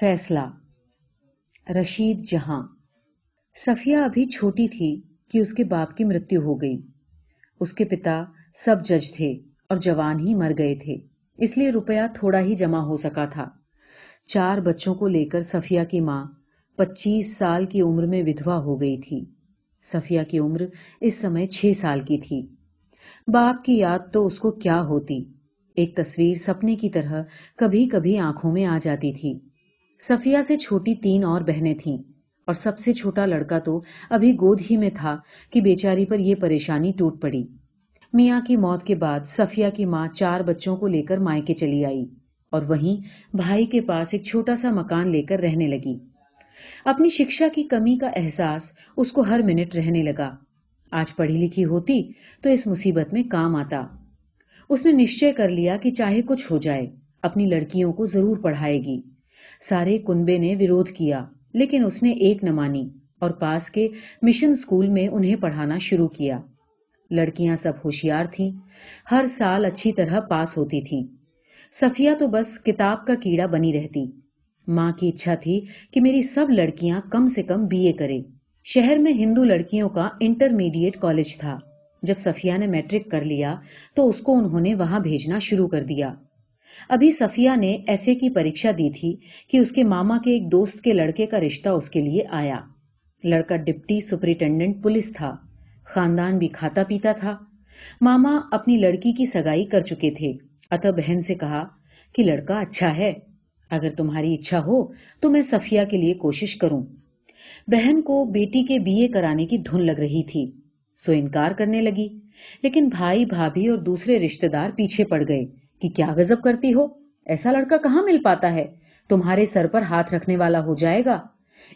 فیصلہ۔ رشید جہاں۔ صفیہ ابھی چھوٹی تھی کہ اس کے باپ کی مرتیو ہو گئی۔ اس کے پتا سب جج تھے اور جوان ہی مر گئے تھے۔ اس لیے روپیہ تھوڑا ہی جمع ہو سکا تھا۔ چار بچوں کو لے کر صفیہ کی ماں پچیس سال کی عمر میں ودھوا ہو گئی تھی۔ صفیہ کی عمر اس سمے چھ سال کی تھی۔ باپ کی یاد تو اس کو کیا ہوتی۔ ایک تصویر سپنے کی طرح کبھی کبھی آنکھوں میں آ جاتی تھی۔ صفیہ سے چھوٹی تین اور بہنیں تھیں اور سب سے چھوٹا لڑکا تو ابھی گود ہی میں تھا کہ بیچاری پر یہ پریشانی ٹوٹ پڑی۔ میاں کی موت کے بعد صفیہ کی ماں چار بچوں کو لے کر مائکے چلی آئی اور وہیں بھائی کے پاس ایک چھوٹا سا مکان لے کر رہنے لگی۔ اپنی شکشا کی کمی کا احساس اس کو ہر منٹ رہنے لگا۔ آج پڑھی لکھی ہوتی تو اس مصیبت میں کام آتا۔ اس نے نشچے کر لیا کہ چاہے کچھ ہو جائے، اپنی لڑکیوں کو ضرور پڑھائے گی۔ سارے کنبے نے وروଧ کیا، لیکن اس نے ایک نہ مانی اور پاس کے مشن اسکول میں انہیں پڑھانا شروع کیا۔ لڑکیاں سب ہوشیار تھیں، ہر سال اچھی طرح پاس ہوتی تھیں صفیہ تو بس کتاب کا کیڑا بنی رہتی۔ ماں کی اچھا تھی کہ میری سب لڑکیاں کم سے کم بی اے کرے۔ شہر میں ہندو لڑکیوں کا انٹرمیڈیٹ کالج تھا۔ جب صفیہ نے میٹرک کر لیا تو اس کو انہوں نے وہاں بھیجنا شروع کر دیا۔ ابھی صفیہ نے ایف اے کی پریکشا دی تھی کہ اس کے ماما کے ایک دوست کے لڑکے کا رشتہ اس کے لیے آیا۔ لڑکا ڈپٹی سپرنٹینڈنٹ پولیس تھا۔ خاندان بھی کھاتا پیتا تھا۔ ماما اپنی لڑکی کی سگائی کر چکے تھے۔ اتہ بہن سے کہا کہ لڑکا اچھا ہے۔ اگر تمہاری اچھا ہو تو میں صفیہ کے لیے کوشش کروں۔ بہن کو بیٹی کے بی اے کرانے کی دھن لگ رہی تھی۔ سو انکار کرنے لگی۔ لیکن بھائی بھابھی اور دوسرے رشتے دار پیچھے پڑ گئے۔ کہ کیا غزب کرتی ہو؟ ایسا لڑکا کہاں مل پاتا ہے؟ تمہارے سر پر ہاتھ رکھنے والا ہو جائے گا۔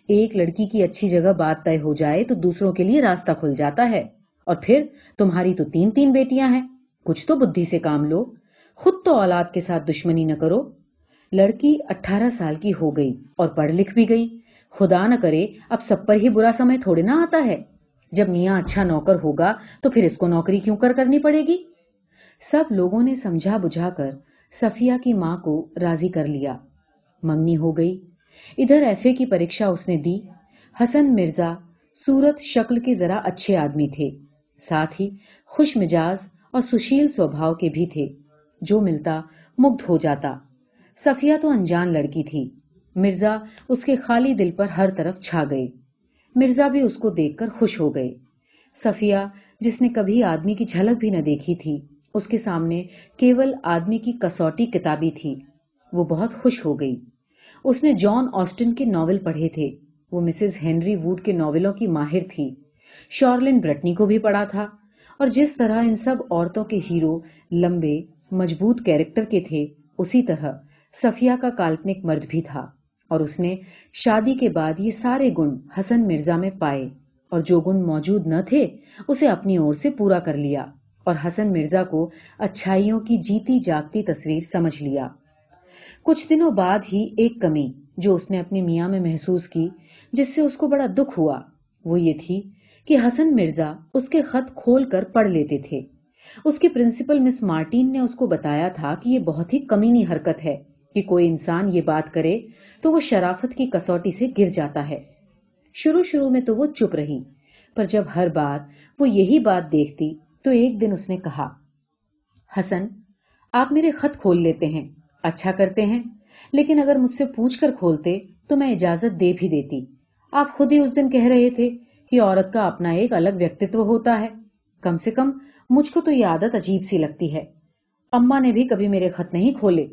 ایک لڑکی کی اچھی جگہ بات طے ہو جائے تو دوسروں کے لیے راستہ کھل جاتا ہے۔ اور پھر تمہاری تو تین تین بیٹیاں ہیں۔ کچھ تو بدھی سے کام لو۔ خود تو اولاد کے ساتھ دشمنی نہ کرو۔ لڑکی اٹھارہ سال کی ہو گئی اور پڑھ لکھ بھی گئی۔ خدا نہ کرے، اب سب پر ہی برا سمے تھوڑے نہ آتا ہے۔ جب میاں اچھا نوکر ہوگا تو پھر اس کو نوکری کیوں کر کرنی پڑے گی؟ سب لوگوں نے سمجھا بجھا کر صفیہ کی ماں کو راضی کر لیا۔ منگنی ہو گئی۔ ادھر ایف اے کی پریکشا اس نے دی۔ حسن مرزا سورت شکل کے ذرا اچھے آدمی تھے۔ ساتھ ہی خوش مجاز اور سشیل سوبھاؤ کے بھی تھے۔ جو ملتا مگدھ ہو جاتا۔ صفیہ تو انجان لڑکی تھی۔ مرزا اس کے خالی دل پر ہر طرف چھا گئے۔ مرزا بھی اس کو دیکھ کر خوش ہو گئے۔ صفیہ جس نے کبھی آدمی کی جھلک بھی نہ دیکھی تھی۔ اس کے سامنے کیول آدمی کی کسوٹی کتابی تھی۔ وہ بہت خوش ہو گئی۔ اس نے جان آسٹن کے ناول پڑھے تھے۔ وہ مسز ہینری ووڈ کے ناولوں کی ماہر تھی۔ شورلن برٹنی کو بھی پڑھا تھا۔ اور جس طرح ان سب عورتوں کے ہیرو لمبے، مضبوط کیریکٹر کے تھے، اسی طرح صفیہ کا کالپنک مرد بھی تھا۔ اور اس نے شادی کے بعد یہ سارے گن حسن مرزا میں پائے۔ اور جو گن موجود نہ تھے، اسے اپنی اور سے پورا کر لیا۔ اور حسن مرزا کو اچھائیوں کی جیتی جاگتی تصویر سمجھ لیا۔ کچھ دنوں بعد ہی ایک کمی جو اس نے اپنے میاں میں محسوس کی، جس سے اس کو بڑا دکھ ہوا، وہ یہ تھی کہ حسن مرزا اس کے خط کھول کر پڑھ لیتے تھے۔ اس کی پرنسپل مس مارٹین نے اس کو بتایا تھا کہ یہ بہت ہی کمینی حرکت ہے کہ کوئی انسان یہ بات کرے تو وہ شرافت کی کسوٹی سے گر جاتا ہے۔ شروع شروع میں تو وہ چپ رہی، پر جب ہر بار وہ یہی بات دیکھتی تو ایک دن اس نے کہا، حسن، آپ میرے خط کھول لیتے ہیں۔ اچھا کرتے ہیں، لیکن اگر مجھ سے پوچھ کر کھولتے تو میں اجازت دے بھی دیتی۔ آپ خود ہی اس دن کہہ رہے تھے کہ عورت کا اپنا ایک الگ ویکتو ہوتا ہے۔ کم سے کم مجھ کو تو یہ عادت عجیب سی لگتی ہے۔ اما نے بھی کبھی میرے خط نہیں کھولے۔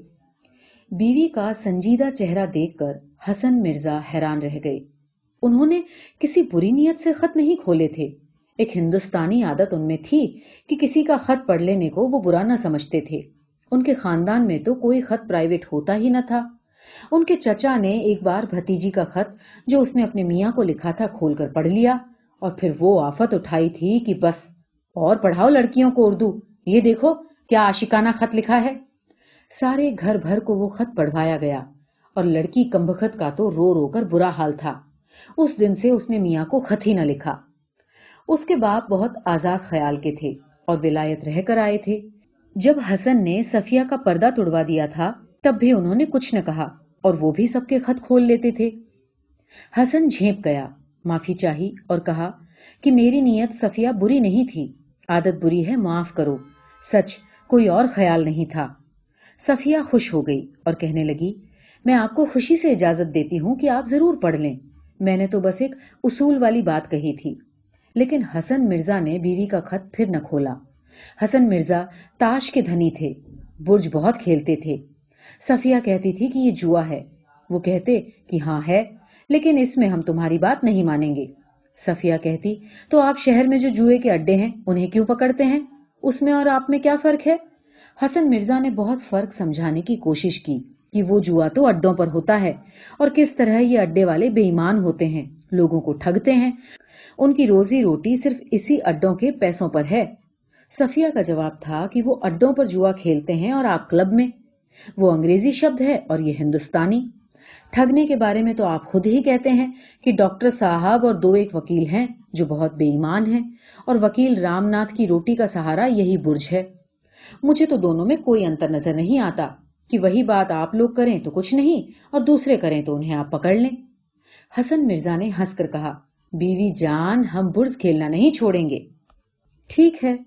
بیوی کا سنجیدہ چہرہ دیکھ کر حسن مرزا حیران رہ گئے۔ انہوں نے کسی بری نیت سے خط نہیں کھولے تھے۔ ایک ہندوستانی عادت ان میں تھی کہ کسی کا خط پڑھ لینے کو وہ برا نہ سمجھتے تھے۔ ان کے خاندان میں تو کوئی خط پرائیویٹ ہوتا ہی نہ تھا۔ ان کے چچا نے ایک بار بھتیجی کا خط جو اس نے اپنے میاں کو لکھا تھا کھول کر پڑھ لیا اور پھر وہ آفت اٹھائی تھی کہ بس اور پڑھاؤ لڑکیوں کو اردو۔ یہ دیکھو کیا آشکانہ خط لکھا ہے۔ سارے گھر بھر کو وہ خط پڑھوایا گیا اور لڑکی کمبخت کا تو رو رو کر برا حال تھا۔ اس دن سے اس نے میاں کو خط ہی نہ لکھا۔ اس کے باپ بہت آزاد خیال کے تھے اور ولایت رہ کر آئے تھے۔ جب حسن نے صفیہ کا پردہ توڑوا دیا تھا، تب بھی انہوں نے کچھ نہ کہا اور وہ بھی سب کے خط کھول لیتے تھے۔ حسن جھیپ گیا، معافی چاہی اور کہا کہ میری نیت صفیہ بری نہیں تھی، عادت بری ہے، معاف کرو۔ سچ، کوئی اور خیال نہیں تھا۔ صفیہ خوش ہو گئی اور کہنے لگی، میں آپ کو خوشی سے اجازت دیتی ہوں کہ آپ ضرور پڑھ لیں۔ میں نے تو بس ایک اصول والی بات کہی تھی۔ لیکن حسن مرزا نے بیوی کا خط پھر نہ کھولا۔ حسن مرزا تاش کے دھنی تھے، برج بہت کھیلتے تھے۔ صفیہ کہتی تھی کہ یہ جوا ہے۔ وہ کہتے کہ ہاں ہے، لیکن اس میں ہم تمہاری بات نہیں مانیں گے۔ صفیہ کہتی، تو آپ شہر میں جو جوئے کے اڈے ہیں، انہیں کیوں پکڑتے ہیں؟ اس میں اور آپ میں کیا فرق ہے؟ حسن مرزا نے بہت فرق سمجھانے کی کوشش کی کہ وہ جوا تو اڈوں پر ہوتا ہے، اور کس طرح یہ اڈے والے بے ایمان ہوتے ہیں، لوگوں کو ٹھگتے ہیں۔ ان کی روزی روٹی صرف اسی اڈوں کے پیسوں پر ہے۔ صفیہ کا جواب تھا کہ وہ اڈوں پر جوا کھیلتے ہیں اور آپ کلب میں۔ وہ انگریزی شبد ہے اور یہ ہندوستانی۔ ٹھگنے کے بارے میں تو آپ خود ہی کہتے ہیں کہ ڈاکٹر صاحب اور دو ایک وکیل ہیں جو بہت بے ایمان ہیں اور وکیل رام ناتھ کی روٹی کا سہارا یہی برج ہے۔ مجھے تو دونوں میں کوئی انتر نظر نہیں آتا کہ وہی بات آپ لوگ کریں تو کچھ نہیں اور دوسرے کریں تو انہیں آپ پکڑ لیں۔ حسن مرزا نے ہنس کر کہا بیوی جان ہم برج کھیلنا نہیں چھوڑیں گے۔ ٹھیک ہے۔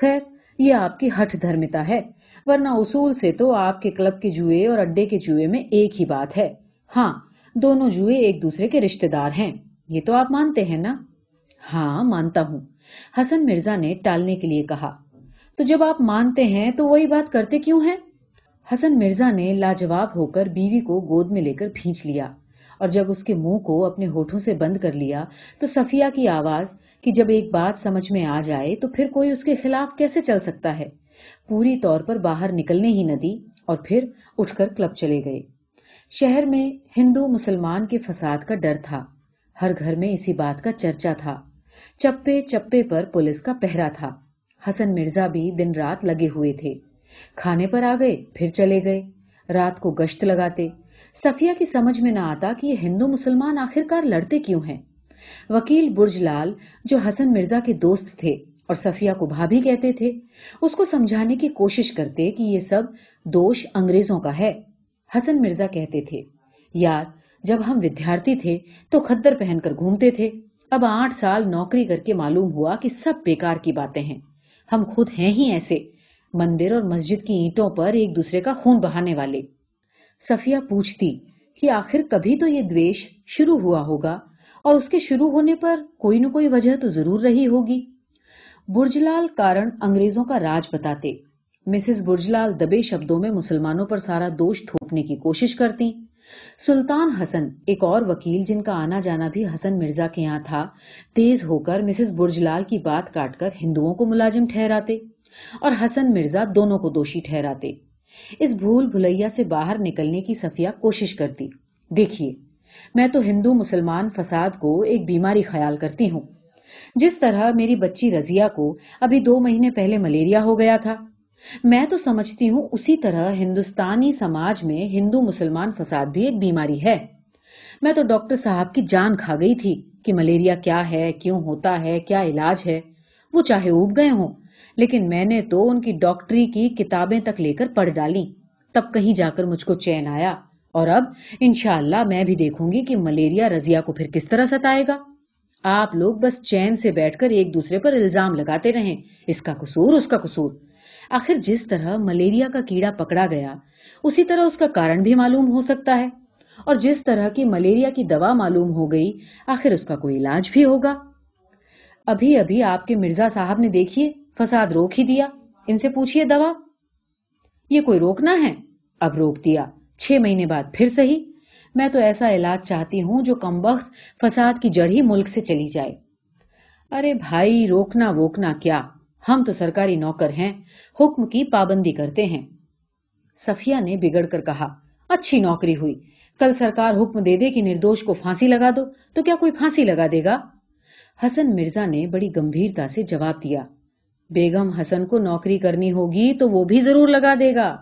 خیر، یہ آپ کی ہٹ دھرمتا ہے، ورنہ اصول سے تو آپ کے کلب کے جوئے اور اڈے کے جوئے میں ایک ہی بات ہے۔ ہاں دونوں جوئے ایک دوسرے کے رشتے دار ہیں۔ یہ تو آپ مانتے ہیں نا؟ ہاں مانتا ہوں۔ حسن مرزا نے ٹالنے کے لیے کہا، تو جب آپ مانتے ہیں تو وہی بات کرتے کیوں ہیں؟ حسن مرزا نے لاجواب ہو کر بیوی کو گود میں لے کر بھینچ لیا۔ اور جب اس کے منہ کو اپنے ہوٹھوں سے بند کر لیا تو صفیہ کی آواز کہ جب ایک بات سمجھ میں آ جائے تو پھر کوئی اس کے خلاف کیسے چل سکتا ہے؟ پوری طور پر باہر نکلنے ہی نہ دی اور پھر اٹھ کر کلب چلے گئے۔ شہر میں ہندو مسلمان کے فساد کا ڈر تھا۔ ہر گھر میں اسی بات کا چرچا تھا۔ چپے چپے پر پولیس کا پہرا تھا۔ حسن مرزا بھی دن رات لگے ہوئے تھے۔ کھانے پر آ گئے، پھر چلے گئے۔ رات کو گشت لگاتے۔ صفیہ کی سمجھ میں نہ آتا کہ یہ ہندو مسلمان آخر کار لڑتے کیوں ہیں۔ وکیل برج لال جو حسن مرزا کے دوست تھے اور صفیہ کو بھابھی کہتے تھے، اس کو سمجھانے کی کوشش کرتے کہ یہ سب دوش انگریزوں کا ہے۔ حسن مرزا کہتے تھے، یار، جب ہم ودیارتھی تھے تو خدر پہن کر گھومتے تھے۔ اب آٹھ سال نوکری کر کے معلوم ہوا کہ سب بیکار کی باتیں ہیں۔ ہم خود ہیں ہی ایسے، مندر اور مسجد کی اینٹوں پر ایک دوسرے کا خون بہانے والے۔ صفیہ پوچھتی کہ آخر کبھی تو یہ دویش شروع ہوا ہوگا اور اس کے شروع ہونے پر کوئی نہ کوئی وجہ تو ضرور رہی ہوگی۔ برجلال کارن انگریزوں کا راج بتاتے۔ مسز برجلال دبے شبدوں میں مسلمانوں پر سارا دوش تھوپنے کی کوشش کرتی۔ سلطان حسن، ایک اور وکیل جن کا آنا جانا بھی حسن مرزا کے یہاں تھا، تیز ہو کر مسز برجلال کی بات کاٹ کر ہندوؤں کو ملازم ٹھہراتے اور حسن مرزا دونوں کو دوشی ٹھہراتے۔ اس بھول بھلیا سے باہر نکلنے کی صفیہ کوشش کرتی۔ دیکھیے، میں تو ہندو مسلمان فساد کو ایک بیماری خیال کرتی ہوں۔ جس طرح میری بچی رضیہ کو ابھی دو مہینے پہلے ملیریا ہو گیا تھا، میں تو سمجھتی ہوں اسی طرح ہندوستانی سماج میں ہندو مسلمان فساد بھی ایک بیماری ہے۔ میں تو ڈاکٹر صاحب کی جان کھا گئی تھی کہ ملیریا کیا ہے، کیوں ہوتا ہے، کیا علاج ہے، وہ چاہے اوب گئے ہوں۔ لیکن میں نے تو ان کی ڈاکٹری کی کتابیں تک لے کر پڑھ ڈالی۔ تب کہیں جا کر مجھ کو چین آیا اور اب انشاءاللہ میں بھی دیکھوں گی کہ ملیریا رضیا کو پھر کس طرح ستائے گا۔ آپ لوگ بس چین سے بیٹھ کر ایک دوسرے پر الزام لگاتے رہیں۔ اس کا قصور، اس کا قصور۔ آخر جس طرح ملیریا کا کیڑا پکڑا گیا، اسی طرح اس کا کارن بھی معلوم ہو سکتا ہے۔ اور جس طرح کی ملیریا کی دوا معلوم ہو گئی، آخر اس کا کوئی علاج بھی ہوگا۔ ابھی ابھی آپ کے مرزا صاحب نے دیکھیے۔ فساد روک ہی دیا۔ ان سے پوچھئے دوا۔ یہ کوئی روکنا ہے۔ اب روک دیا۔ چھ مہینے بعد پھر صحیح۔ میں تو ایسا علاج چاہتی ہوں جو کم وقت فساد کی جڑ ہی ملک سے چلی جائے۔ ارے بھائی، روکنا ووکنا کیا؟ ہم تو سرکاری نوکر ہیں۔ حکم کی پابندی کرتے ہیں۔ صفیہ نے بگڑ کر کہا، اچھی نوکری ہوئی۔ کل سرکار حکم دے دے کہ نردوش کو پھانسی لگا دو۔ تو کیا کوئی پھانسی لگا دے گا؟ حسن مرزا نے بڑی گمبھیرتا سے جواب دیا۔ بیگم حسن کو نوکری کرنی ہوگی تو وہ بھی ضرور لگا دے گا۔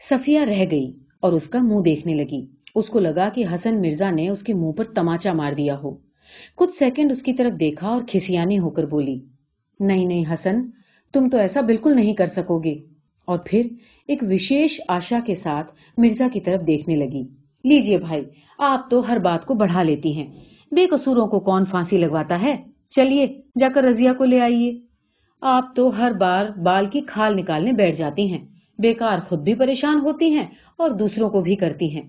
صفیہ رہ گئی اور اس کا منہ دیکھنے لگی۔ اس کو لگا کہ حسن مرزا نے اس کے منہ پر تماچا مار دیا ہو۔ کچھ سیکنڈ اس کی طرف دیکھا اور کھسیانی ہو کر بولی، نہیں نہیں حسن، تم تو ایسا بالکل نہیں کر سکو گے۔ اور پھر ایک وشیش آشا کے ساتھ مرزا کی طرف دیکھنے لگی۔ لیجیے بھائی، آپ تو ہر بات کو بڑھا لیتی ہیں۔ بے قصوروں کو کون پھانسی لگواتا ہے؟ چلیے، جا کر رضیہ کو لے آئیے۔ آپ تو ہر بار بال کی کھال نکالنے بیٹھ جاتی ہیں۔ بیکار خود بھی پریشان ہوتی ہیں اور دوسروں کو بھی کرتی ہیں۔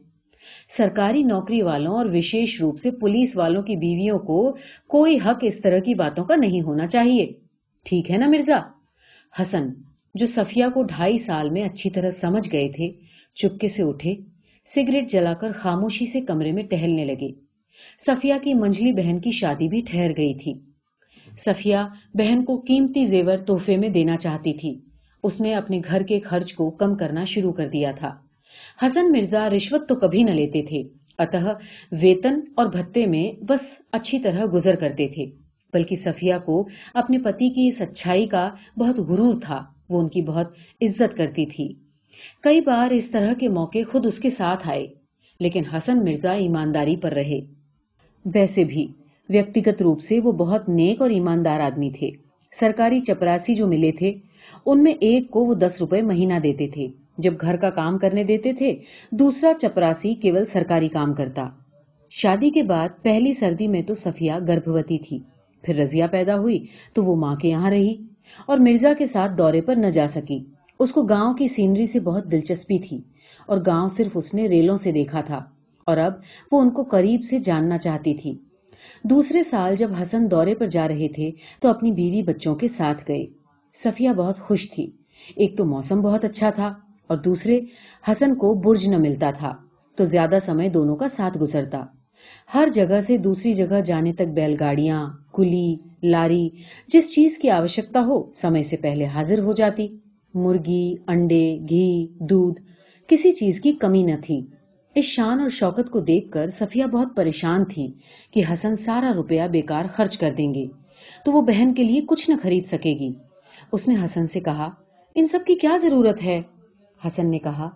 سرکاری نوکری والوں اور وشیش روپ سے پولیس والوں کی بیویوں کو کوئی حق اس طرح کی باتوں کا نہیں ہونا چاہیے۔ ٹھیک ہے نا مرزا؟ حسن، جو صفیہ کو ڈھائی سال میں اچھی طرح سمجھ گئے تھے، چپکے سے اٹھے، سگریٹ جلا کر خاموشی سے کمرے میں ٹہلنے لگے۔ صفیہ کی منجلی بہن کی شادی بھی ٹھہر گئی تھی۔ صفیہ بہن کو قیمتی زیور تحفے میں دینا چاہتی تھی۔ اس نے اپنے گھر کے خرچ کو کم کرنا شروع کر دیا تھا۔ حسن مرزا رشوت تو کبھی نہ لیتے تھے۔ اتہ ویتن اور بھتے میں بس اچھی طرح گزر کرتے تھے۔ بلکہ صفیہ کو اپنے پتی کی اس اچھائی کا بہت غرور تھا۔ وہ ان کی بہت عزت کرتی تھی۔ کئی بار اس طرح کے موقع خود اس کے ساتھ آئے، لیکن حسن مرزا ایمانداری پر رہے۔ ویسے بھی ویکتیگت روپ سے وہ بہت نیک اور ایماندار آدمی تھے۔ سرکاری چپراسی جو ملے تھے، ان میں ایک کو وہ دس روپے مہینہ دیتے تھے۔ جب گھر کا کام کرنے دیتے تھے، دوسرا چپراسی کیول سرکاری کام کرتا۔ شادی کے بعد پہلی سردی میں تو صفیہ گربوتی تھی۔ پھر رضیہ پیدا ہوئی تو وہ ماں کے یہاں رہی اور مرزا کے ساتھ دورے پر نہ جا سکی۔ اس کو گاؤں کی سینری سے بہت دلچسپی تھی اور گاؤں صرف اس نے ریلوں سے دیکھا تھا۔ اور اب وہ ان کو قریب سے جاننا چاہتی تھی۔ دوسرے سال جب حسن دورے پر جا رہے تھے تو اپنی بیوی بچوں کے ساتھ گئے۔ صفیہ بہت خوش تھی۔ ایک تو موسم بہت اچھا تھا اور دوسرے حسن کو برج نہ ملتا تھا، تو زیادہ سمے دونوں کا ساتھ گزرتا۔ ہر جگہ سے دوسری جگہ جانے تک بیل گاڑیاں کلی، لاری، جس چیز کی آوشکتا ہو، سمے سے پہلے حاضر ہو جاتی۔ مرغی، انڈے، گھی، دودھ، کسی چیز کی کمی نہ تھی۔ اس شان اور شوکت کو دیکھ کر صفیہ بہت پریشان تھی کہ حسن سارا روپیہ بیکار خرچ کر دیں گے، تو وہ بہن کے لیے کچھ نہ خرید سکے گی۔ اس نے حسن سے کہا، ان سب کی کیا ضرورت ہے؟ حسن نے کہا،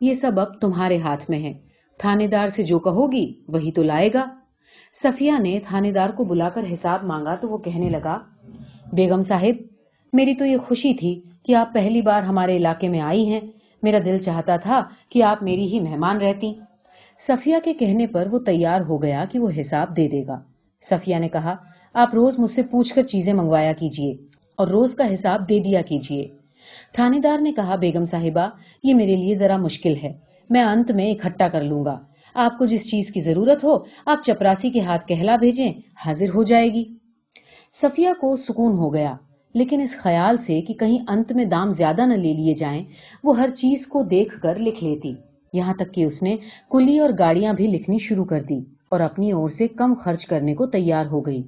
یہ سب اب تمہارے ہاتھ میں ہے تھانے دار سے جو کہو گی، وہی تو لائے گا۔ صفیہ نے تھانے دار کو بلا کر حساب مانگا تو وہ کہنے لگا، بیگم صاحب، میری تو یہ خوشی تھی کہ آپ پہلی بار ہمارے علاقے میں آئی ہیں۔ میرا دل چاہتا تھا کہ آپ میری ہی مہمان رہتی۔ صفیہ کے کہنے پر وہ تیار ہو گیا کہ وہ حساب دے دے گا۔ صفیہ نے کہا، آپ روز مجھ سے پوچھ کر چیزیں منگوایا کیجیے اور روز کا حساب دے دیا کیجیے تھانے دار نے کہا، بیگم صاحبہ، یہ میرے لیے ذرا مشکل ہے۔ میں انت میں اکٹھا کر لوں گا۔ آپ کو جس چیز کی ضرورت ہو، آپ چپراسی کے ہاتھ کہلا بھیجیں، حاضر ہو جائے گی۔ صفیہ کو سکون ہو گیا، لیکن اس خیال سے کہ کہیں انت میں دام زیادہ نہ لے لیے جائیں، وہ ہر چیز کو دیکھ کر لکھ لیتی۔ یہاں تک کہ اس نے کلی اور گاڑیاں بھی لکھنی شروع کر دی اور اپنی اور سے کم خرچ کرنے کو تیار ہو گئی۔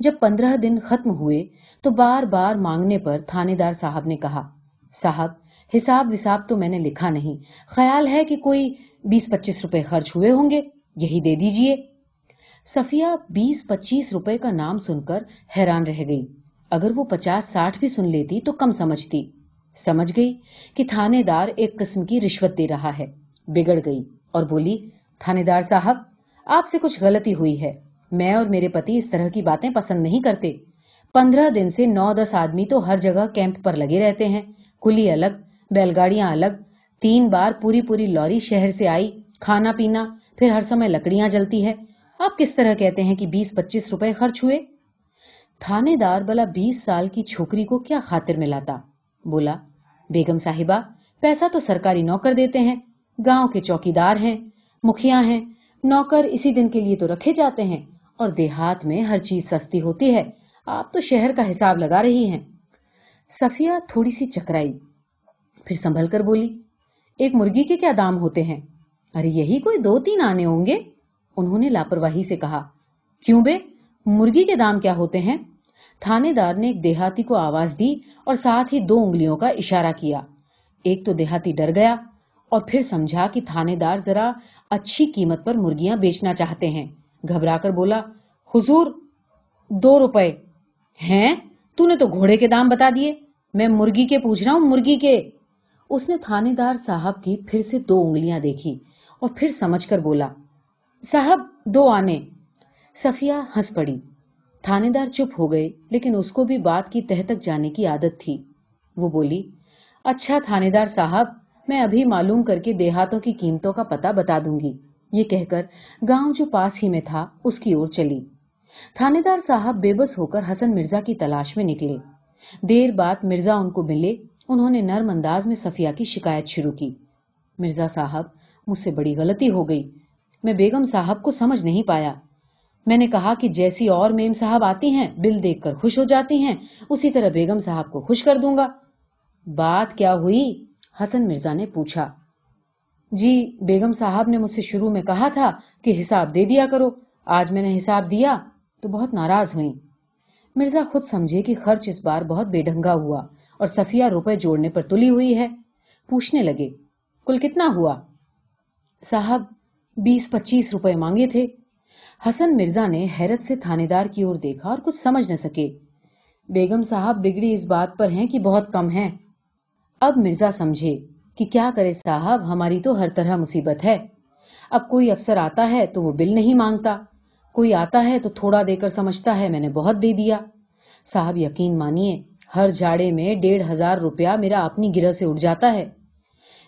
جب پندرہ دن ختم ہوئے تو بار بار مانگنے پر تھانے دار صاحب نے کہا، صاحب، حساب وساب تو میں نے لکھا نہیں۔ خیال ہے کہ کوئی بیس پچیس روپے خرچ ہوئے ہوں گے۔ یہی دے دیجیے۔ صفیہ بیس پچیس روپے کا نام سن کر حیران رہ گئی۔ اگر وہ پچاس ساٹھ بھی سن لیتی تو کم سمجھتی۔ سمجھ گئی کہ تھانے دار ایک قسم کی رشوت دے رہا ہے۔ بگڑ گئی اور بولی تھانے دار صاحب، آپ سے کچھ غلطی ہوئی ہے۔ میں اور میرے پتی اس طرح کی باتیں پسند نہیں کرتے۔ پندرہ دن سے نو دس آدمی تو ہر جگہ کیمپ پر لگے رہتے ہیں۔ کلی الگ بیل گاڑیاں الگ۔ تین بار پوری پوری لوری شہر سے آئی، کھانا پینا، پھر ہر سمے لکڑیاں جلتی ہے آپ کس طرح کہتے ہیں کہ بیس پچیس روپے خرچ ہوئے؟ تھانے دار بلا بیس سال کی چھوکری کو کیا خاطر میں لاتا؟ بولا، بیگم صاحبہ، پیسہ تو سرکاری نوکر دیتے ہیں۔ گاؤں کے چوکی دار ہیں مکھیا ہیں، نوکر اسی دن کے لیے تو رکھے جاتے ہیں۔ اور دیہات میں ہر چیز سستی ہوتی ہے۔ آپ تو شہر کا حساب لگا رہی ہیں۔ صفیہ تھوڑی سی چکرائی، پھر سنبھل کر بولی، ایک مرغی کے کیا دام ہوتے ہیں؟ ارے یہی کوئی دو تین آنے ہوں گے؟ انہوں نے لاپرواہی سے کہا، کیوں بے؟ مرغی کے دام کیا ہوتے ہیں؟ تھانے دار نے ایک دیہاتی کو آواز دی اور ساتھ ہی دو انگلیوں کا اشارہ کیا۔ ایک تو دیہاتی ڈر گیا اور پھر سمجھا کہ تھانے دار ذرا اچھی قیمت پر مرغیاں بیچنا چاہتے ہیں۔ گھبرا کر بولا، حضور، دو روپے. ہیں؟ تو نے تو گھوڑے کے دام بتا دیے۔ میں مرغی کے پوچھ رہا ہوں، مرغی کے؟ اس نے تھانے دار صاحب کی پھر سے دو انگلیاں دیکھی اور پھر سمجھ کر بولا، صاحب، دو آنے۔ صفیہ ہنس پڑی۔ تھانے دار چپ ہو گئے، لیکن اس کو بھی بات کی تہ تک جانے کی عادت تھی۔ وہ بولی اچھا تھانے دار صاحب میں ابھی معلوم کر کے دیہاتوں کی قیمتوں کا پتہ بتا دوں گی۔ یہ کہہ کر گاؤں جو پاس ہی میں تھا، اس کی اور چلی۔ تھانے دار صاحب بے بس ہو کر حسن مرزا کی تلاش میں نکلے۔ دیر بعد مرزا ان کو ملے۔ انہوں نے نرم انداز میں صفیہ کی شکایت شروع کی۔ مرزا صاحب مجھ سے بڑی غلطی ہو گئی۔ میں بیگم صاحب کو سمجھ نہیں پایا۔ میں نے کہا کہ جیسی اور میم صاحب آتی ہیں بل دیکھ کر خوش ہو جاتی ہیں، اسی طرح بیگم صاحب کو خوش کر دوں گا۔ بات کیا ہوئی؟ حسن مرزا نے پوچھا جی بیگم صاحب نے مجھ سے شروع میں کہا تھا کہ حساب دے دیا کرو، آج میں نے حساب دیا تو بہت ناراض ہوئی مرزا خود سمجھے کہ خرچ اس بار بہت بے ڈھنگا ہوا اور صفیہ روپے جوڑنے پر تلی ہوئی ہے۔ پوچھنے لگے، کل کتنا ہوا؟ صاحب، بیس پچیس روپے مانگے تھے۔ حسن مرزا نے حیرت سے تھانے دار کی اور دیکھا اور کچھ سمجھ نہ سکے۔ بیگم صاحب، بگڑی اس بات پر ہیں کہ بہت کم ہے اب مرزا سمجھے کہ کیا کرے صاحب، ہماری تو ہر طرح مصیبت ہے۔ اب کوئی افسر آتا ہے تو وہ بل نہیں مانگتا۔ کوئی آتا ہے تو تھوڑا دے کر سمجھتا ہے، میں نے بہت دے دیا۔ صاحب، یقین مانیے، ہر جاڑے میں ڈیڑھ ہزار روپیہ میرا اپنی گرہ سے اٹھ جاتا ہے۔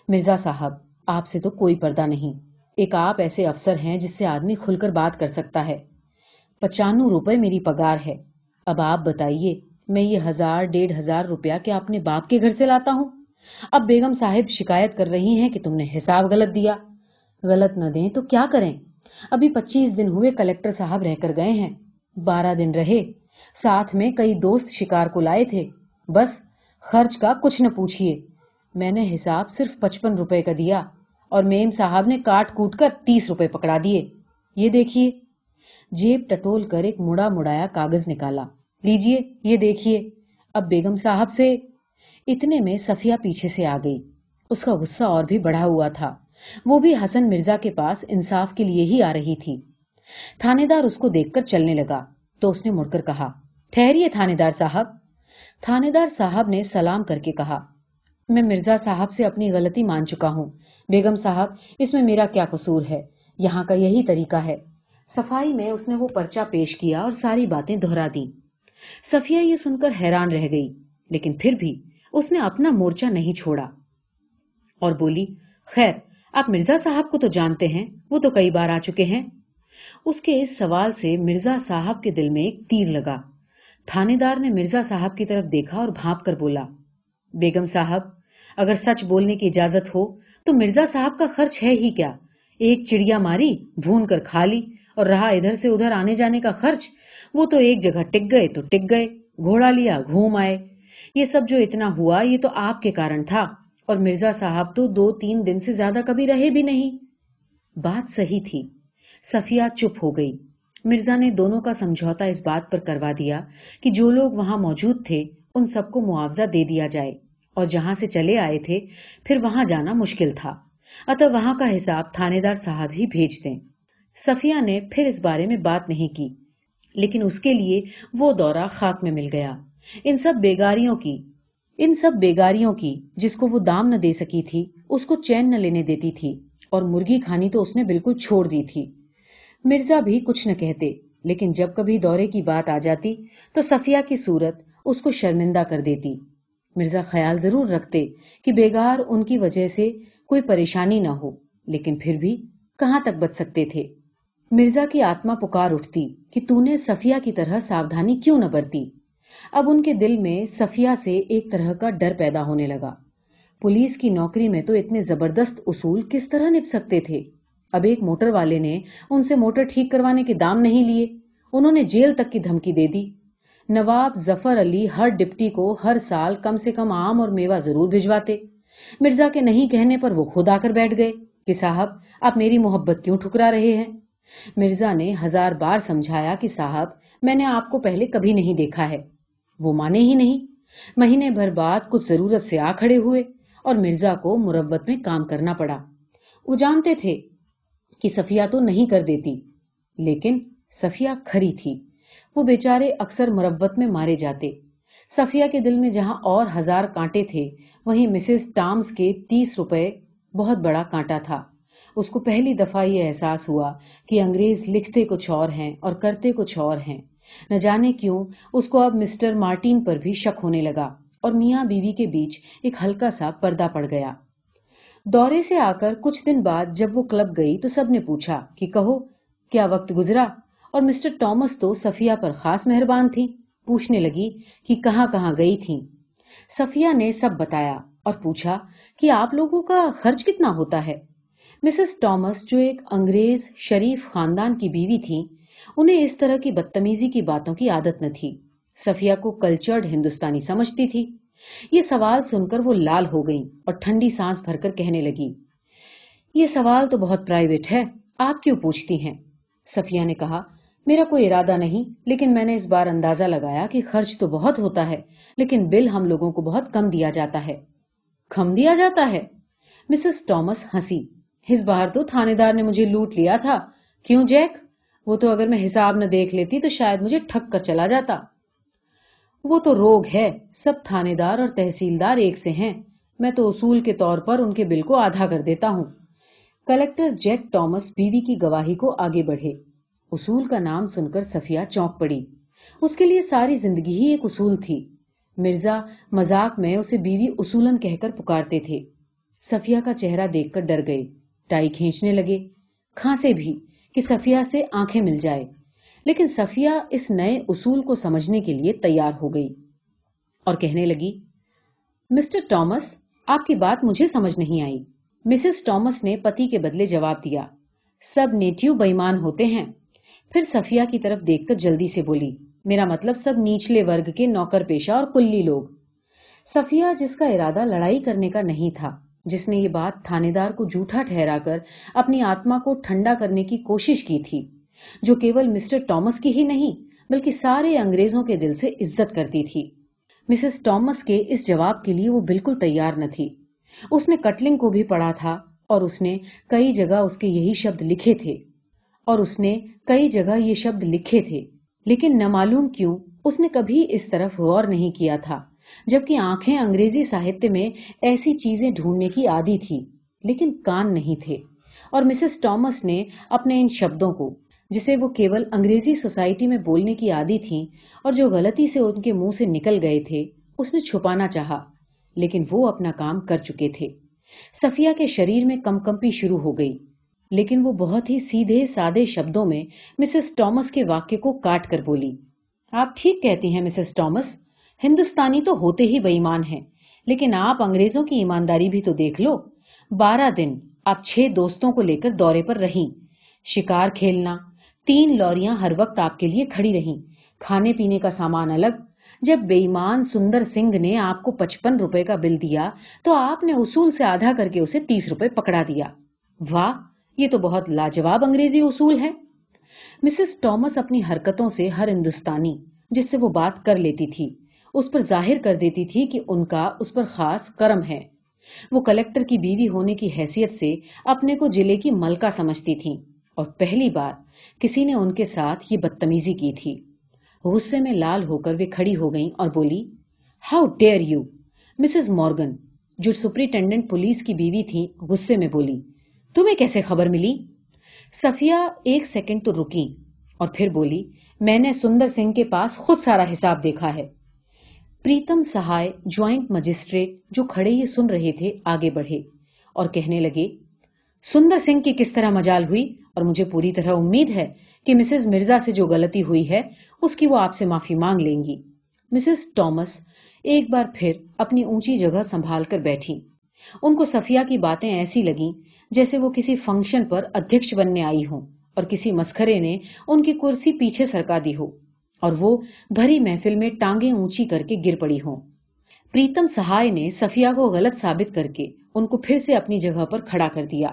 مرزا صاحب، آپ سے تو کوئی پردہ نہیں۔ ایک آپ ایسے افسر ہیں جس سے آدمی کھل کر بات کر سکتا ہے۔ پچانو روپے میری پگار ہے۔ اب آپ بتائیے، میں یہ ہزار، ڈیڑھ ہزار روپیہ کیا اپنے باپ کے گھر سے لاتا ہوں؟ اب بیگم صاحب شکایت کر رہی ہیں کہ تم نے حساب غلط دیا۔ غلط نہ دیں تو کیا کریں؟ ابھی پچیس دن ہوئے کلیکٹر صاحب رہ کر گئے ہیں۔ بارہ دن رہے۔ ساتھ میں کئی دوست شکار کو لائے تھے۔ بس خرچ کا کچھ نہ پوچھئے۔ میں نے حساب صرف پچپن روپے کا دیا اور میم صاحب نے کاٹ کوٹ کر تیس روپے پکڑا دیے۔ یہ دیکھیے جیب ٹٹول کر ایک مڑا مڑایا کاغذ نکالا۔ لیجیے، یہ دیکھیے اب بیگم صاحب سے اتنے میں صفیہ پیچھے سے آ گئی۔ اس کا غصہ اور بھی بڑھا ہوا تھا۔ وہ بھی حسن مرزا کے پاس انصاف کے لیے ہی آ رہی تھی۔ تھانے دار اس کو دیکھ کر چلنے لگا۔ تو اس نے مڑ کر کہا، ٹھہریے تھانے دار صاحب۔ تھانے دار صاحب نے سلام کر کے کہا، میں مرزا صاحب سے اپنی غلطی مان چکا ہوں۔ بیگم صاحب، اس میں میرا کیا قصور ہے؟ یہاں کا یہی طریقہ ہے۔ صفائی میں اس نے وہ پرچہ پیش کیا اور ساری باتیں دہرا دی صفیہ یہ سن کر حیران رہ گئی، لیکن پھر بھی اس نے اپنا مورچہ نہیں چھوڑا۔ اور بولی، خیر، آپ مرزا صاحب کو تو جانتے ہیں، وہ تو کئی بار آ چکے ہیں۔ اس کے اس سوال سے مرزا صاحب کے دل میں ایک تیر لگا۔ تھانے دار نے مرزا صاحب کی طرف دیکھا اور بھانپ کر بولا، بیگم صاحب، اگر سچ بولنے کی اجازت ہو، تو مرزا صاحب کا خرچ ہے ہی کیا؟ ایک چڑیا ماری، بھون کر کھا لی، اور رہا ادھر سے ادھر آنے جانے کا خرچ، وہ تو ایک جگہ ٹک گئے تو ٹک گئے، گھوڑا لیا، گھوم آئے۔ یہ سب جو اتنا ہوا، یہ تو آپ کے کارن تھا۔ اور مرزا صاحب تو دو تین دن سے زیادہ کبھی رہے بھی نہیں۔ بات صحیح تھی۔ صفیہ چپ ہو گئی۔ مرزا نے دونوں کا سمجھوتا اس بات پر کروا دیا کہ جو لوگ وہاں موجود تھے، ان سب کو معاوضہ دے دیا جائے۔ اور جہاں سے چلے آئے تھے، پھر وہاں جانا مشکل تھا۔ اتر وہاں کا حساب تھانے دار صاحب ہی بھیج دیں۔ صفیہ نے پھر اس بارے میں بات نہیں کی، لیکن اس کے لیے وہ دورہ خاک میں مل گیا۔ ان سب بیگاریوں کی، ان سب بیگاریوں کی جس کو وہ دام نہ دے سکی تھی، اس کو چین نہ لینے دیتی تھی اور مرغی کھانی تو اس نے بالکل چھوڑ دی تھی۔ مرزا بھی کچھ نہ کہتے، لیکن جب کبھی دورے کی بات آ جاتی تو صفیہ کی صورت اس کو شرمندہ کر دیتی۔ مرزا خیال ضرور رکھتے کہ بیگار ان کی وجہ سے کوئی پریشانی نہ ہو، لیکن پھر بھی کہاں تک بچ سکتے تھے؟ مرزا کی آتما پکار اٹھتی کہ تو نے صفیہ کی طرح ساودھانی کیوں نہ برتی۔ اب ان کے دل میں صفیہ سے ایک طرح کا ڈر پیدا ہونے لگا۔ پولیس کی نوکری میں تو اتنے زبردست اصول کس طرح نپ سکتے تھے؟ اب ایک موٹر والے نے ان سے موٹر ٹھیک کروانے کے دام نہیں لیے۔ انہوں نے جیل تک کی دھمکی دے دی۔ نواب ظفر علی ہر ڈپٹی کو ہر سال کم سے کم آم اور میوہ ضرور بھجواتے۔ مرزا کے نہیں کہنے پر وہ خود آ کر بیٹھ گئے کہ صاحب، آپ میری محبت کیوں ٹھکرا رہے ہیں؟ مرزا نے ہزار بار سمجھایا کہ صاحب، میں نے آپ کو پہلے کبھی نہیں دیکھا ہے۔ وہ مانے ہی نہیں۔ مہینے بھر بعد کچھ ضرورت سے آ کھڑے ہوئے اور مرزا کو مربت میں کام کرنا پڑا۔ وہ جانتے تھے کہ صفیہ تو نہیں کر دیتی، لیکن صفیہ کھری تھی۔ وہ بیچارے اکثر مربت میں مارے جاتے۔ صفیہ کے دل میں جہاں اور ہزار کانٹے تھے، وہیں مسز ٹامز کے تیس روپے بہت بڑا کانٹا تھا۔ اس کو پہلی دفعہ یہ احساس ہوا کہ انگریز لکھتے کچھ اور ہیں اور کرتے کچھ اور ہیں۔ نہ جانے کیوں اس کو اب مسٹر مارٹین پر بھی شک ہونے لگا اور میاں بیوی کے بیچ ایک ہلکا سا پردہ پڑ گیا۔ دورے سے آ کر کچھ دن بعد جب وہ کلب گئی تو سب نے پوچھا کہ کہو، کیا وقت گزرا؟ اور مسٹر ٹامس تو صفیہ پر خاص مہربان تھی پوچھنے لگی کہ کہاں کہاں گئی تھی صفیہ نے سب بتایا اور پوچھا کہ آپ لوگوں کا خرچ کتنا ہوتا ہے؟ مسز ٹامس جو ایک انگریز شریف خاندان کی بیوی تھی انہیں اس طرح کی بدتمیزی کی باتوں کی عادت نہ تھی۔ صفیہ کو کلچرڈ ہندوستانی سمجھتی تھی۔ یہ سوال سن کر وہ لال ہو گئی اور ٹھنڈی سانس بھر کر کہنے لگی، یہ سوال تو بہت پرائیویٹ ہے، آپ کیوں پوچھتی ہیں؟ صفیہ نے کہا، میرا کوئی ارادہ نہیں، لیکن میں نے اس بار اندازہ لگایا کہ خرچ تو بہت ہوتا ہے، لیکن بل ہم لوگوں کو بہت کم دیا جاتا ہے۔ کم دیا جاتا ہے؟ مسز ٹامس ہنسی، اس بار تو تھانے دار نے مجھے لوٹ لیا تھا، کیوں جیک؟ وہ تو اگر میں حساب نہ دیکھ لیتی تو شاید مجھے ٹھک کر چلا جاتا۔ وہ تو روگ ہے، سب تھانے دار اور تحصیلدار ایک سے ہیں۔ میں تو اصول کے طور پر ان کے بل کو آدھا کر دیتا ہوں۔ کلیکٹر جیک ٹامس بیوی کی گواہی کو آگے بڑھے۔ اصول کا نام سن کر صفیہ چونک پڑی۔ اس کے لیے ساری زندگی ہی ایک اصول تھی۔ مرزا مزاق میں اسے بیوی اصولن کہہ کر پکارتے تھے۔ صفیہ کا چہرہ دیکھ کر ڈر گئے۔ ٹائی کھینچنے لگے۔ کھانسے بھی۔ کہ صفیہ سے آنکھیں مل جائے۔ لیکن صفیہ اس نئے اصول کو سمجھنے کے لیے تیار ہو گئی اور کہنے لگی، مسٹر ٹامس، آپ کی بات مجھے سمجھ نہیں آئی۔ مسز ٹامس نے پتی کے بدلے جواب دیا، سب نیٹیو بےمان ہوتے ہیں۔ پھر صفیہ کی طرف دیکھ کر جلدی سے بولی، میرا مطلب سب نیچلے ورگ کے نوکر پیشہ اور کلی لوگ۔ صفیہ جس کا ارادہ لڑائی کرنے کا نہیں تھا جس نے یہ بات تھانے دار کو جھوٹا ٹھہرا کر اپنی آتما کو ٹھنڈا کرنے کی کوشش کی تھی، جو کیول مسٹر ٹامس کی ہی نہیں، بلکہ سارے انگریزوں کے دل سے عزت کرتی تھی۔ مسز ٹامس کے اس جواب کے لیے وہ بالکل تیار نہ تھی۔ اس نے کٹلنگ کو بھی پڑھا تھا اور اس نے کئی جگہ اس کے یہی شبد لکھے تھے۔ اور اس نے کئی جگہ یہ شبد لکھے تھے، لیکن نہ معلوم کیوں، اس نے کبھی اس طرف غور نہیں کیا تھا۔ جبکہ آنکھیں انگریزی ساہتیہ میں ایسی چیزیں ڈھونڈنے کی عادی تھی لیکن کان نہیں تھے۔ اور مسز ٹامس نے اپنے ان شبدوں کو، جسے وہ کیول انگریزی سوسائٹی میں بولنے کی عادی تھی اور جو غلطی سے ان کے منہ سے نکل گئے تھے، اس نے چھپانا چاہا، لیکن وہ اپنا کام کر چکے تھے۔ صفیہ کے شریر میں کم کمپی شروع ہو گئی، لیکن وہ بہت ہی سیدھے سادے شبدوں میں مسز ٹامس کے واقعے کو کاٹ کر بولی۔ آپ ٹھیک کہتی ہیں مسز ٹامس ہندوستانی تو ہوتے ہی بےمان ہیں، لیکن آپ انگریزوں کی ایمانداری بھی تو دیکھ لو۔ بارہ دن آپ چھ دوستوں کو لے کر دورے پر رہیں۔ شکار کھیلنا، تین لوریاں ہر وقت آپ کے لیے کھڑی رہیں۔ کھانے پینے کا سامان الگ۔ جب بےمان سندر سنگھ نے آپ کو پچپن روپے کا بل دیا، تو آپ نے اصول سے آدھا کر کے اسے تیس روپے پکڑا دیا۔ واہ، یہ تو بہت لاجواب انگریزی اصول ہے۔ مسز ٹامس اپنی حرکتوں سے ہر ہندوستانی، جس سے وہ بات کر لیتی تھی اس پر ظاہر کر دیتی تھی کہ ان کا اس پر خاص کرم ہے۔ وہ کلیکٹر کی بیوی ہونے کی حیثیت سے اپنے کو جلے کی ملکہ سمجھتی تھی اور پہلی بار کسی نے ان کے ساتھ یہ بدتمیزی کی تھی۔ غصے میں لال ہو کر وہ کھڑی ہو گئیں اور بولی how dare you Mrs Morgan جو سپرنٹینڈنٹ پولیس کی بیوی تھی غصے میں بولی، تمہیں کیسے خبر ملی؟ صفیہ ایک سیکنڈ تو رکی اور پھر بولی، میں نے سندر سنگھ کے پاس خود سارا حساب دیکھا ہے۔ پریتم سہائے جوائنٹ مجسٹریٹ جو کھڑے یہ سن رہے تھے آگے بڑھے اور کہنے لگے، سندر سنگھ کی کس طرح مجال ہوئی؟ اور مجھے پوری طرح امید ہے کہ مسز مرزا سے جو غلطی ہوئی ہے، اس کی وہ آپ سے معافی مانگ لیں گی۔ مسز ٹامس ایک بار پھر اپنی اونچی جگہ سنبھال کر بیٹھی۔ ان کو صفیہ کی باتیں ایسی لگیں جیسے وہ کسی فنکشن پر ادھیش بننے آئی ہوں اور کسی مسخرے نے ان کی کرسی پیچھے سرکا دی ہو۔ اور وہ بھری محفل میں ٹانگیں اونچی کر کے گر پڑی ہوں۔ پریتم سہائے نے صفیہ کو غلط ثابت کر کے ان کو پھر سے اپنی جگہ پر کھڑا کر دیا۔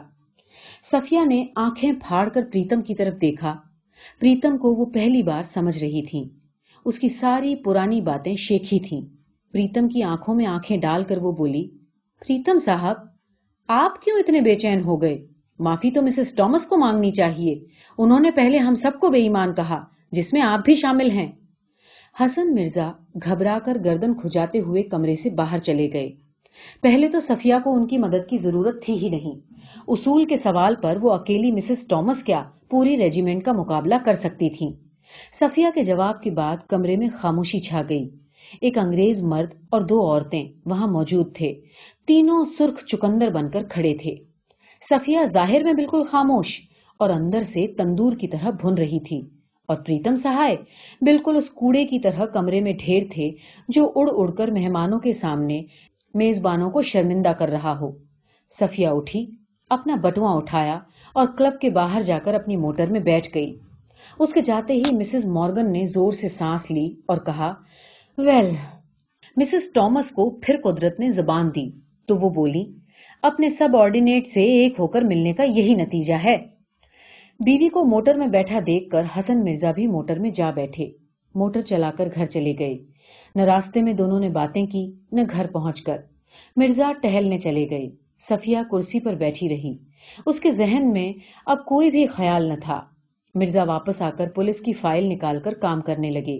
صفیہ نے آنکھیں پھاڑ کر پریتم کی طرف دیکھا۔ پریتم کو وہ پہلی بار سمجھ رہی تھی اس کی ساری پرانی باتیں شیکھی تھیں۔ پریتم کی آنکھوں میں آنکھیں ڈال کر وہ بولی، پریتم صاحب، آپ کیوں اتنے بے چین ہو گئے؟ معافی تو مسز ٹامس کو مانگنی چاہیے۔ انہوں نے پہلے ہم سب کو بے ایمان کہا۔ جس میں آپ بھی شامل ہیں۔ حسن مرزا گھبرا کر گردن کھجاتے ہوئے کمرے سے باہر چلے گئے۔ پہلے تو صفیہ کو ان کی مدد کی ضرورت تھی ہی نہیں۔ اصول کے سوال پر وہ اکیلی مسز ٹامس کیا پوری ریجیمنٹ کا مقابلہ کر سکتی تھی۔ صفیہ کے جواب کے بعد کمرے میں خاموشی چھا گئی۔ ایک انگریز مرد اور دو عورتیں وہاں موجود تھے۔ تینوں سرخ چکندر بن کر کھڑے تھے۔ صفیہ ظاہر میں بالکل خاموش اور اندر سے تندور کی طرح بھن رہی تھی۔ اور پریتم سہائے بالکل اس کوڑے کی طرح کمرے میں ڈھیر تھے جو اڑ اڑ کر مہمانوں کے سامنے میزبانوں کو شرمندہ کر رہا ہو۔ صفیہ اٹھی، اپنا بٹواں اٹھایا اور کلب کے باہر جا کر اپنی موٹر میں بیٹھ گئی۔ اس کے جاتے ہی مسز مورگن نے زور سے سانس لی اور کہا، ویل، مسز ٹامس کو پھر قدرت نے زبان دی۔ تو وہ بولی، اپنے سب آرڈینیٹ سے ایک ہو کر ملنے کا یہی نتیجہ ہے۔ بیوی کو موٹر میں بیٹھا دیکھ کر حسن مرزا بھی موٹر میں جا بیٹھے۔ موٹر چلا کر گھر چلے گئے۔ نہ راستے میں دونوں نے باتیں کی، نہ گھر پہنچ کر۔ مرزا ٹہلنے چلے گئے۔ صفیہ کرسی پر بیٹھی رہی۔ اس کے ذہن میں اب کوئی بھی خیال نہ تھا۔ مرزا واپس آ کر پولیس کی فائل نکال کر کام کرنے لگے۔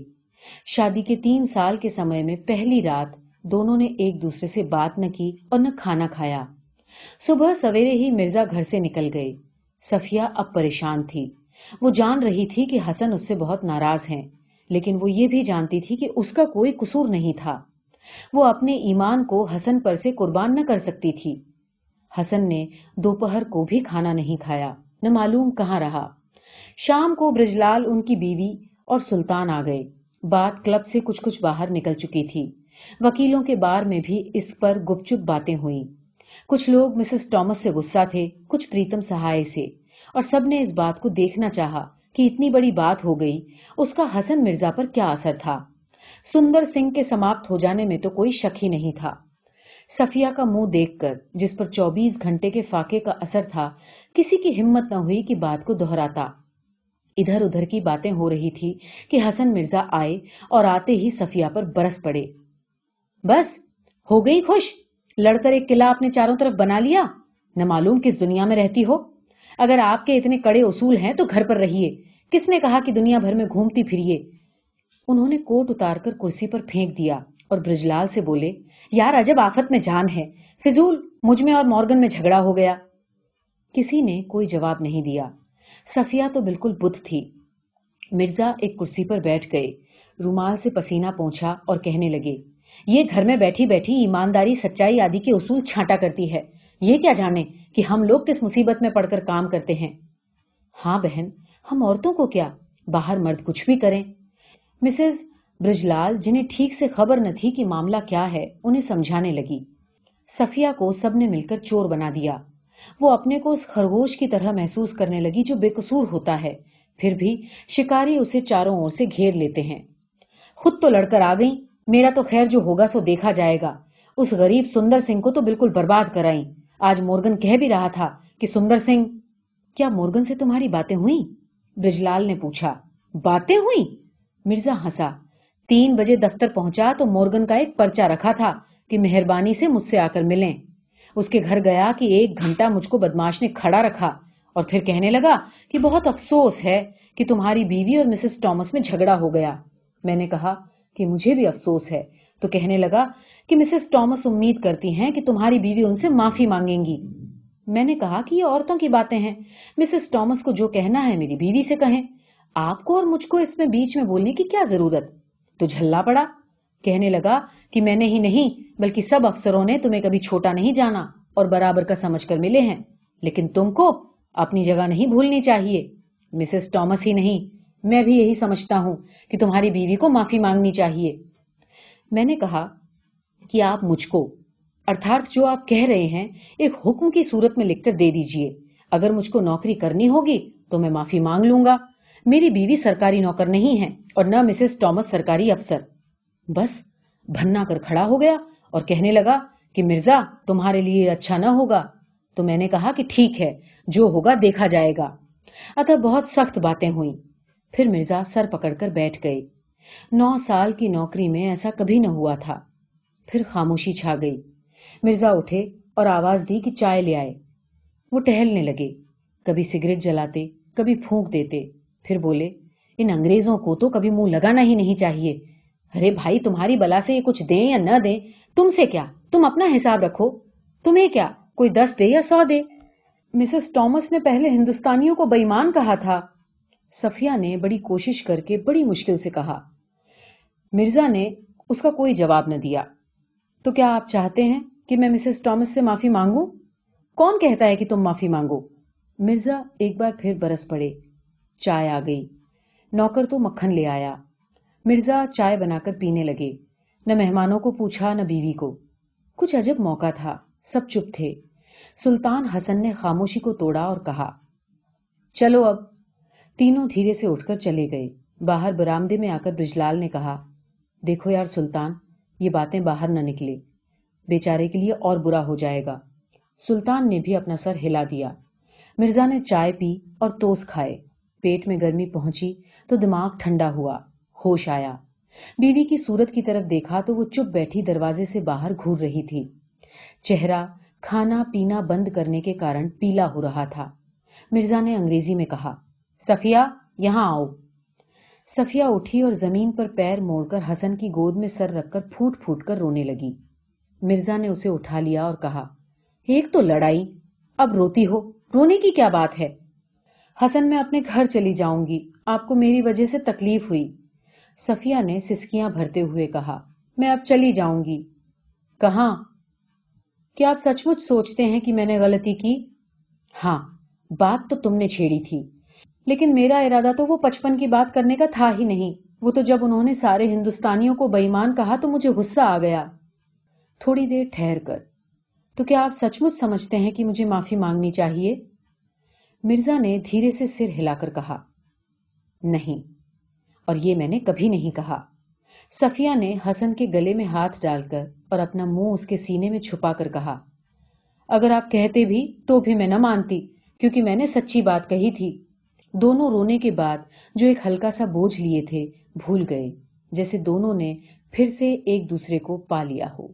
شادی کے تین سال کے سمے میں پہلی رات دونوں نے ایک دوسرے سے بات نہ کی اور نہ کھانا کھایا۔ صبح سویرے ہی مرزا گھر سے نکل گئے۔ صفیہ اب پریشان تھی۔ وہ جان رہی تھی کہ حسن اس سے بہت ناراض ہیں، لیکن وہ یہ بھی جانتی تھی کہ اس کا کوئی قصور نہیں تھا۔ وہ اپنے ایمان کو حسن پر سے قربان نہ کر سکتی تھی۔ حسن نے دوپہر کو بھی کھانا نہیں کھایا، نہ معلوم کہاں رہا۔ شام کو برجلال ان کی بیوی اور سلطان آ گئے۔ بات کلب سے کچھ کچھ باہر نکل چکی تھی۔ وکیلوں کے بار میں بھی اس پر گپ چپ باتیں ہوئی کچھ لوگ مسز ٹامس سے غصہ تھے، کچھ پریتم سہائے سے۔ اور سب نے اس بات کو دیکھنا چاہا کہ اتنی بڑی بات ہو گئی، اس کا حسن مرزا پر کیا اثر تھا؟ سندر سنگھ کے سماپت ہو جانے میں تو کوئی شک ہی نہیں تھا۔ صفیہ کا منہ دیکھ کر، جس پر چوبیس گھنٹے کے فاقے کا اثر تھا، کسی کی ہمت نہ ہوئی کہ بات کو دہراتا۔ ادھر ادھر کی باتیں ہو رہی تھی کہ حسن مرزا آئے اور آتے ہی صفیہ پر برس پڑے۔ بس، ہو گئی خوش؟ لڑ کر ایک قلعہ اپنے چاروں طرف بنا لیا؟ نہ معلوم کس دنیا میں رہتی ہو۔ اگر آپ کے اتنے کڑے اصول ہیں تو گھر پر رہیے۔ کس نے کہا کہ دنیا بھر میں گھومتی پھریے؟ انہوں نے کوٹ اتار کر کرسی پر پھینک دیا اور برجلال سے بولے، یار عجب آفت میں جان ہے۔ فضول، مجھ میں اور مورگن میں جھگڑا ہو گیا۔ کسی نے کوئی جواب نہیں دیا۔ صفیہ تو بالکل بت تھی۔ مرزا ایک کرسی پر بیٹھ گئے۔ رومال سے پسینہ پہنچا اور کہنے لگے یہ گھر میں بیٹھی بیٹھی ایمانداری، سچائی آدی کے اصول چھانٹا کرتی ہے۔ یہ کیا جانے کہ ہم لوگ کس مصیبت میں پڑھ کر کام کرتے ہیں؟ ہاں بہن، ہم عورتوں کو کیا؟ باہر مرد کچھ بھی کریں۔ مسز برجلال، جنہیں ٹھیک سے خبر نہ تھی کہ معاملہ کیا ہے، انہیں سمجھانے لگی۔ صفیہ کو سب نے مل کر چور بنا دیا۔ وہ اپنے کو اس خرگوش کی طرح محسوس کرنے لگی جو بے قصور ہوتا ہے۔ پھر بھی شکاری اسے چاروں اور سے گھیر لیتے ہیں۔ خود تو لڑ کر آ گئی میرا تو خیر جو ہوگا سو دیکھا جائے گا۔ اس غریب سندر سنگھ کو تو بالکل برباد کرائی آج مورگن کہہ بھی رہا تھا کہ سندر سنگھ، کیا مورگن سے تمہاری باتیں ہوئی برجلال نے پوچھا، باتیں ہوئی مرزا ہنسا، تین بجے دفتر پہنچا تو مورگن کا ایک پرچا رکھا تھا کہ مہربانی سے مجھ سے آ کر ملیں۔ اس کے گھر گیا کہ ایک گھنٹہ مجھ کو بدماش نے کھڑا رکھا اور پھر کہنے لگا کہ بہت افسوس ہے کہ تمہاری بیوی اور مسز ٹامس میں جھگڑا ہو گیا۔ میں نے کہا کہ مجھے بھی افسوس ہے۔ تو کہنے لگا کہ مسز ٹامس امید کرتی ہیں کہ تمہاری بیوی ان سے معافی مانگیں گی۔ میں نے کہا کہ یہ عورتوں کی باتیں ہیں۔ مسز ٹامس کو جو کہنا ہے میری بیوی سے کہیں۔ آپ کو اور مجھ کو اس میں بیچ میں بولنے کی کیا ضرورت؟ تو جھلا پڑا۔ کہنے لگا کہ میں نے ہی نہیں، بلکہ سب افسروں نے تمہیں کبھی چھوٹا نہیں جانا اور برابر کا سمجھ کر ملے ہیں۔ لیکن تم کو اپنی جگہ نہیں بھولنی چاہیے۔ مسز ٹامس ہی نہیں۔ میں بھی یہی سمجھتا ہوں کہ تمہاری بیوی کو معافی مانگنی چاہیے۔ میں نے کہا کہ آپ مجھ کو، ارتھارت جو آپ کہہ رہے ہیں، ایک حکم کی صورت میں لکھ کر دے دیجیے۔ اگر مجھ کو نوکری کرنی ہوگی تو میں معافی مانگ لوں گا۔ میری بیوی سرکاری نوکر نہیں ہے اور نہ مسز ٹامس سرکاری افسر۔ بس بھنا کر کھڑا ہو گیا اور کہنے لگا کہ مرزا، تمہارے لیے اچھا نہ ہوگا۔ تو میں نے کہا کہ ٹھیک ہے، جو ہوگا دیکھا جائے گا۔ اتر بہت سخت باتیں ہوئی پھر مرزا سر پکڑ کر بیٹھ گئے نو سال کی نوکری میں ایسا کبھی نہ ہوا تھا۔ پھر خاموشی چھا گئی۔ مرزا اٹھے اور آواز دی کہ چائے لے آئے۔ وہ ٹہلنے لگے۔ کبھی سگریٹ جلاتے، کبھی پھونک دیتے۔ پھر بولے، ان انگریزوں کو تو کبھی منہ لگانا ہی نہیں چاہیے۔ ارے بھائی، تمہاری بلا سے یہ کچھ دیں یا نہ دیں؟ تم سے کیا؟ تم اپنا حساب رکھو۔ تمہیں کیا؟ کوئی دس دے یا سو دے؟ مسز ٹامس نے پہلے ہندوستانیوں کو بےمان کہا تھا۔ صفیہ نے بڑی کوشش کر کے بڑی مشکل سے کہا، مرزا نے اس کا کوئی جواب نہ دیا۔ تو کیا آپ چاہتے ہیں کہ میں مسز ٹامس سے معافی مانگوں؟ کون کہتا ہے کہ تم معافی مانگو؟ مرزا ایک بار پھر برس پڑے، چائے آ گئی۔ نوکر تو مکھن لے آیا۔ مرزا چائے بنا کر پینے لگے۔ نہ مہمانوں کو پوچھا، نہ بیوی کو۔ کچھ عجب موقع تھا، سب چپ تھے۔ سلطان حسن نے خاموشی کو توڑا اور کہا، چلو اب۔ تینوں دھیرے سے اٹھ کر چلے گئے۔ باہر برامدے میں آ کر برجلال نے کہا، دیکھو یار سلطان، یہ باتیں باہر نہ نکلے۔ بیچارے کے لیے اور برا ہو جائے گا۔ سلطان نے بھی اپنا سر ہلا دیا۔ مرزا نے چائے پی اور توس کھائے۔ پیٹ میں گرمی پہنچی تو دماغ ٹھنڈا ہوا، ہوش آیا۔ بیوی کی صورت کی طرف دیکھا تو وہ چپ بیٹھی دروازے سے باہر گھور رہی تھی۔ چہرہ، کھانا پینا بند کرنے کے کارن پیلا ہو رہا تھا۔ مرزا نے انگریزی میں کہا سفیا یہاں آؤ۔ سفیا اٹھی اور زمین پر پیر موڑ کر حسن کی گود میں سر رکھ کر پھوٹ پھوٹ کر رونے لگی۔ مرزا نے اسے اٹھا لیا اور کہا، ایک تو لڑائی، اب روتی ہو، رونے کی کیا بات ہے؟ حسن، میں اپنے گھر چلی جاؤں گی، آپ کو میری وجہ سے تکلیف ہوئی۔ سفیا نے سسکیاں بھرتے ہوئے کہا، میں اب چلی جاؤں گی۔ کہاں؟ کیا آپ سچ مچ سوچتے ہیں کہ میں نے غلطی کی؟ ہاں بات تو تم نے چھیڑی تھی۔ لیکن میرا ارادہ تو وہ پچپن کی بات کرنے کا تھا ہی نہیں۔ وہ تو جب انہوں نے سارے ہندوستانیوں کو بےمان کہا تو مجھے غصہ آ گیا۔ تھوڑی دیر ٹھہر کر۔ تو کیا آپ سچ مچ سمجھتے ہیں کہ مجھے معافی مانگنی چاہیے؟ مرزا نے دھیرے سے سر ہلا کر کہا، نہیں۔ اور یہ میں نے کبھی نہیں کہا۔ سفیا نے حسن کے گلے میں ہاتھ ڈال کر اور اپنا منہ اس کے سینے میں چھپا کر کہا، اگر آپ کہتے بھی تو بھی میں نہ مانتی، کیونکہ میں نے سچی بات کہی تھی۔ دونوں رونے کے بعد جو ایک ہلکا سا بوجھ لیے تھے، بھول گئے، جیسے دونوں نے پھر سے ایک دوسرے کو پا لیا ہو۔